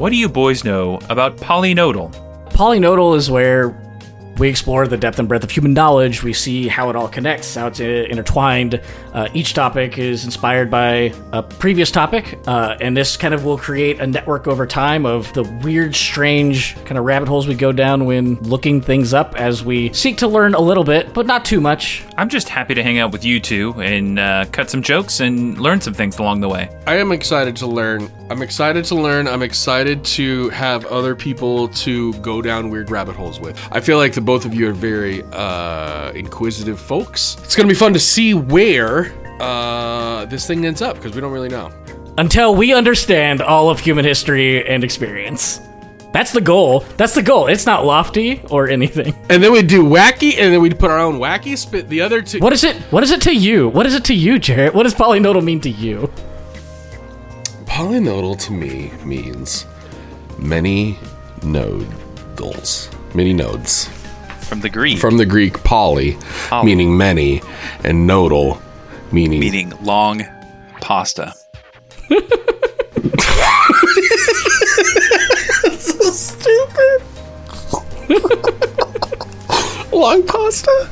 What do you boys know about polynodal? Polynodal is where we explore the depth and breadth of human knowledge. We see how it all connects, how it's uh, intertwined. Uh, each topic is inspired by a previous topic, uh, and this kind of will create a network over time of the weird, strange kind of rabbit holes we go down when looking things up as we seek to learn a little bit, but not too much. I'm just happy to hang out with you two and uh, cut some jokes and learn some things along the way. I am excited to learn. I'm excited to learn. I'm excited to have other people to go down weird rabbit holes with. I feel like the both of you are very uh, inquisitive folks. It's gonna be fun to see where uh, this thing ends up because we don't really know. Until we understand all of human history and experience. That's the goal. That's the goal. It's not lofty or anything. And then we'd do wacky, and then we'd put our own wacky spit. The other two. What is it? What is it to you? What is it to you, Jared? What does polynodal mean to you? Polynodal to me means many nodes. Many nodes. From the Greek, From the Greek poly, Poly. meaning many, and nodal, meaning. meaning long pasta. So stupid. long pasta?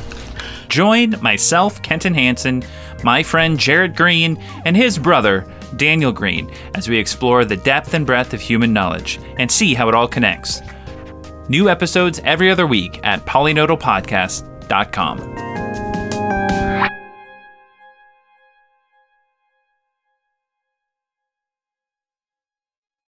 Join myself, Kenton Hansen, my friend Jared Green, and his brother, Daniel Green, as we explore the depth and breadth of human knowledge and see how it all connects. New episodes every other week at polynodalpodcast.com.